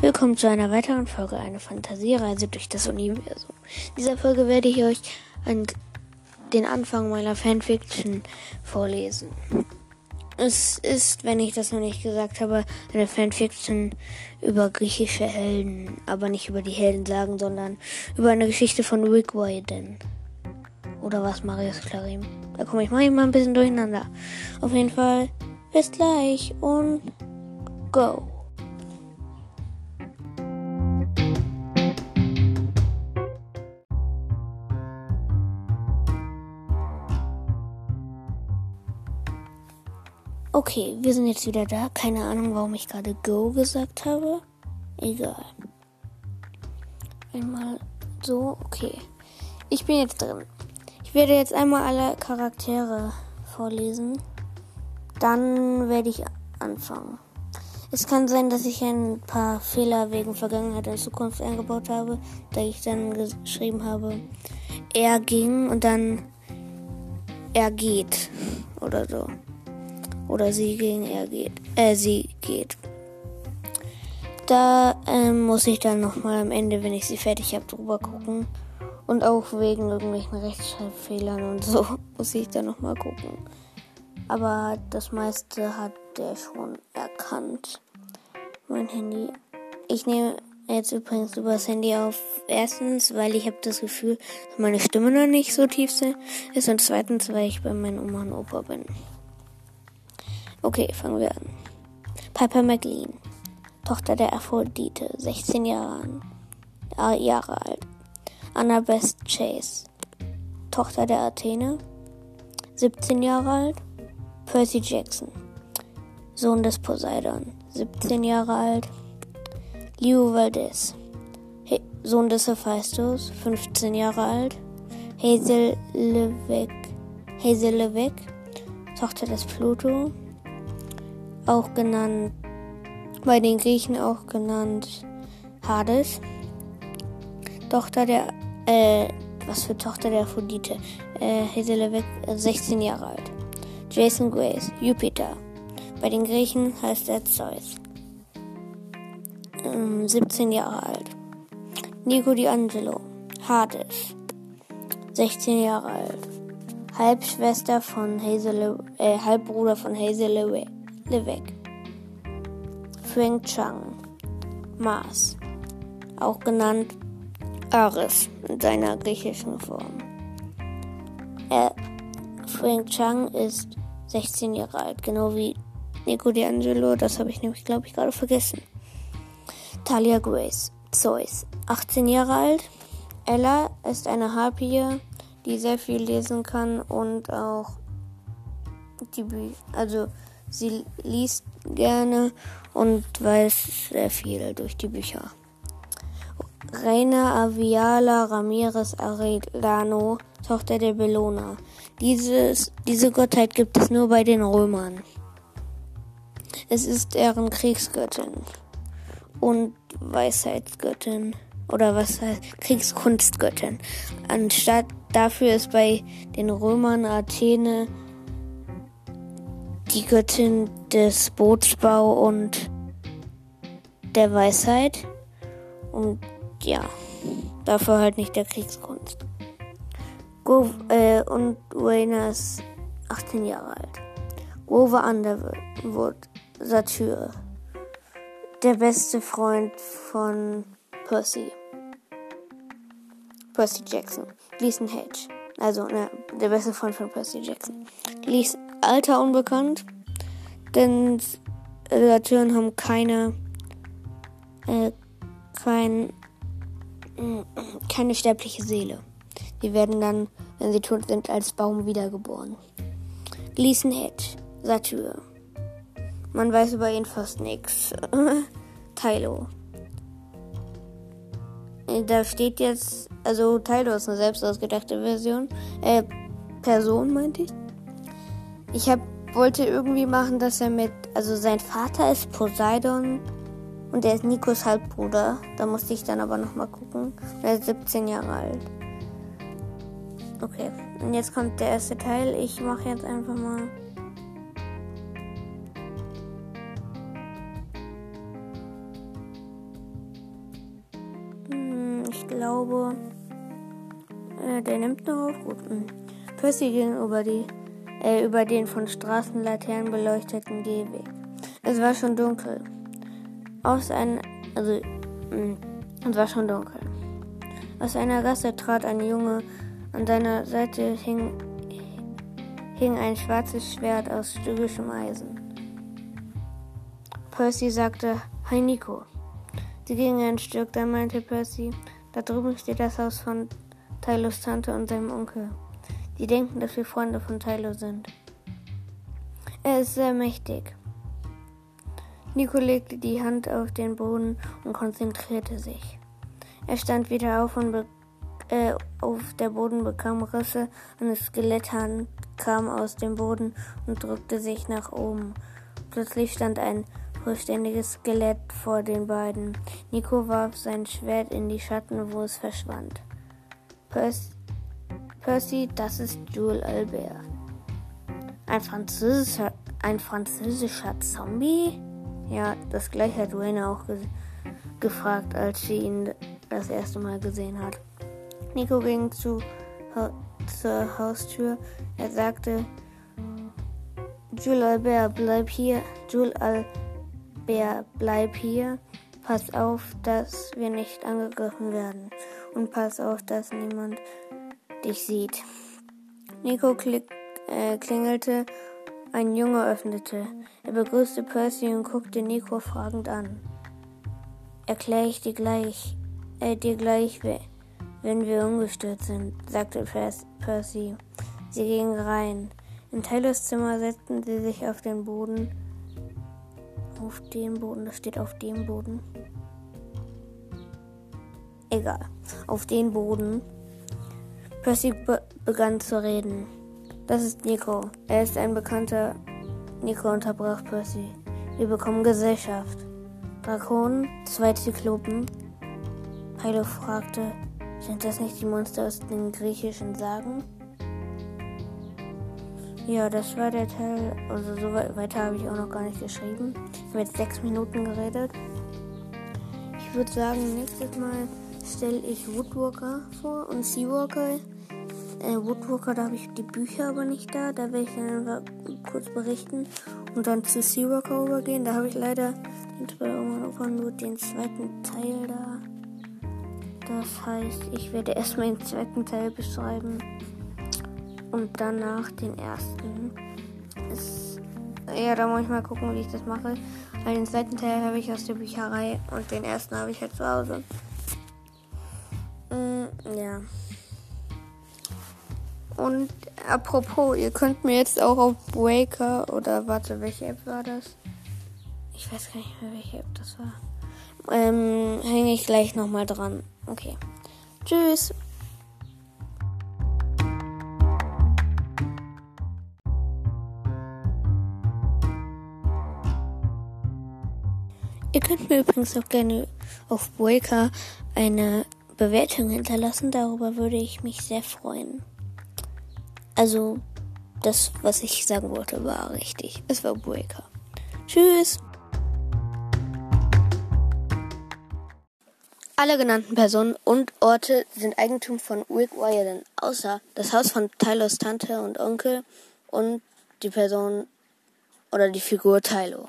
Willkommen zu einer weiteren Folge, eine Fantasiereise durch das Universum. In dieser Folge werde ich euch an den Anfang meiner Fanfiction vorlesen. Es ist, wenn ich das noch nicht gesagt habe, eine Fanfiction über griechische Helden, aber nicht über die Helden sagen, sondern über eine Geschichte von Rick Wyden. Oder was, Marius Clarim? Da komme ich manchmal ein bisschen durcheinander. Auf jeden Fall, bis gleich und go! Okay, wir sind jetzt wieder da. Keine Ahnung, warum ich gerade Go gesagt habe. Egal. Einmal so, okay. Ich bin jetzt drin. Ich werde jetzt einmal alle Charaktere vorlesen. Dann werde ich anfangen. Es kann sein, dass ich ein paar Fehler wegen Vergangenheit und Zukunft eingebaut habe, da ich dann geschrieben habe, er ging und dann er geht oder so. Oder sie ging, er geht. Äh, sie geht. Da ähm, muss ich dann nochmal am Ende, wenn ich sie fertig habe, drüber gucken. Und auch wegen irgendwelchen Rechtschreibfehlern und so muss ich dann nochmal gucken. Aber das meiste hat der schon erkannt. Mein Handy. Ich nehme jetzt übrigens über das Handy auf. Erstens, weil ich habe das Gefühl, dass meine Stimme noch nicht so tief ist. Und zweitens, weil ich bei meinen Oma und Opa bin. Okay, fangen wir an. Piper McLean, Tochter der Aphrodite, 16 Jahre, äh, Jahre alt. Annabeth Chase, Tochter der Athene, 17 Jahre alt. Percy Jackson, Sohn des Poseidon, 17 Jahre alt. Leo Valdez, Sohn des Hephaistos, 15 Jahre alt. Hazel Levesque, Hazel Levesque, Tochter des Pluto, auch genannt, bei den Griechen auch genannt Hades. Tochter der, äh, was für Tochter der Aphrodite? Äh, Hazelewek, 16 Jahre alt. Jason Grace, Jupiter. Bei den Griechen heißt er Zeus. Ähm, 17 Jahre alt. Nico D'Angelo, Hades. 16 Jahre alt. Halbschwester von Hazel, äh, Halbbruder von Hazel Levesque. Frank Chang, Mars, auch genannt Ares in seiner griechischen Form. Er, Frank Chang ist 16 Jahre alt, genau wie Nico D'Angelo, das habe ich nämlich, glaube ich, gerade vergessen. Talia Grace, Zeus, 18 Jahre alt. Ella ist eine Harpie, die sehr viel lesen kann und auch die Bücher, also Sie liest gerne und weiß sehr viel durch die Bücher. Reina Aviala Ramirez Arellano, Tochter der Bellona. Dieses, diese Gottheit gibt es nur bei den Römern. Es ist deren Kriegsgöttin und Weisheitsgöttin oder was heißt Kriegskunstgöttin. Anstatt dafür ist bei den Römern Athene die Göttin des Bootsbau und der Weisheit. Und ja, dafür halt nicht der Kriegskunst. Go, äh, und Wayne ist 18 Jahre alt. Grover Underwood, Satyr. Der beste Freund von Percy. Percy Jackson. Gleason Hedge. Also, ne, der beste Freund von Percy Jackson. Gleason, Alter unbekannt, denn Satyren haben keine, äh, kein, keine sterbliche Seele. Die werden dann, wenn sie tot sind, als Baum wiedergeboren. Gleason Hedge, Satyr. Man weiß über ihn fast nichts. Tylo. Da steht jetzt, also Tylo ist eine selbst ausgedachte Version. Äh, Person meinte ich. Ich hab, wollte irgendwie machen, dass er mit, also sein Vater ist Poseidon und er ist Nikos Halbbruder. Da musste ich dann aber nochmal gucken. Er ist 17 Jahre alt. Okay, und jetzt kommt der erste Teil. Ich mache jetzt einfach mal. glaube, äh, der nimmt noch auf. Gut. Hm. Percy ging über, die, äh, über den von Straßenlaternen beleuchteten Gehweg. Es war schon dunkel. Aus einem, also, mh, hm, es war schon dunkel. Aus einer Gasse trat ein Junge. An seiner Seite hing, hing ein schwarzes Schwert aus stygischem Eisen. Percy sagte, Hi Nico. Sie gingen ein Stück, dann meinte Percy, da drüben steht das Haus von Tylos Tante und seinem Onkel. Die denken, dass wir Freunde von Tylo sind. Er ist sehr mächtig. Nico legte die Hand auf den Boden und konzentrierte sich. Er stand wieder auf und äh, auf der Boden bekam Risse. Eine Skeletthand kam aus dem Boden und drückte sich nach oben. Plötzlich stand ein vollständiges Skelett vor den beiden. Nico warf sein Schwert in die Schatten, wo es verschwand. Percy, Percy das ist Jules Albert. Ein französischer, ein französischer Zombie? Ja, das gleiche hat Wayne auch ge gefragt, als sie ihn das erste Mal gesehen hat. Nico ging zu, zur Haustür. Er sagte, Jules Albert, bleib hier. Jules Albert, bleib hier. Pass auf, dass wir nicht angegriffen werden. Und pass auf, dass niemand dich sieht. Nico klick, äh, klingelte. Ein Junge öffnete. Er begrüßte Percy und guckte Nico fragend an. Erkläre ich dir gleich, äh, dir gleich, wenn wir ungestört sind, sagte Percy. Sie gingen rein. In Taylors Zimmer setzten sie sich auf den Boden. Auf den Boden, das steht auf dem Boden. Egal. Auf den Boden. Percy be begann zu reden. Das ist Nico. Er ist ein bekannter. Nico unterbrach Percy. Wir bekommen Gesellschaft. Drakonen, zwei Zyklopen, Hilo fragte, sind das nicht die Monster aus den griechischen Sagen? Ja, das war der Teil. Also so weiter habe ich auch noch gar nicht geschrieben. Ich habe jetzt sechs Minuten geredet. Ich würde sagen, nächstes Mal stelle ich Woodwalker vor und Seawalker. Äh, Woodwalker, da habe ich die Bücher aber nicht da. Da werde ich dann kurz berichten und dann zu Seawalker übergehen. Da habe ich leider nur den zweiten Teil da. Das heißt, ich werde erstmal den zweiten Teil beschreiben und danach den ersten. Es, ja, da muss ich mal gucken, wie ich das mache. Weil den zweiten Teil habe ich aus der Bücherei und den ersten habe ich halt zu Hause. Mm, ja. Und apropos, ihr könnt mir jetzt auch auf Breaker oder warte, welche App war das? Ich weiß gar nicht mehr, welche App das war. Ähm, hänge ich gleich nochmal dran. Okay. Tschüss. Ihr könnt mir übrigens auch gerne auf Breaker eine Bewertung hinterlassen. Darüber würde ich mich sehr freuen. Also, das, was ich sagen wollte, war richtig. Es war Breaker. Tschüss. Alle genannten Personen und Orte sind Eigentum von Rick Riordan, außer das Haus von Tylors Tante und Onkel und die Person oder die Figur Tylo.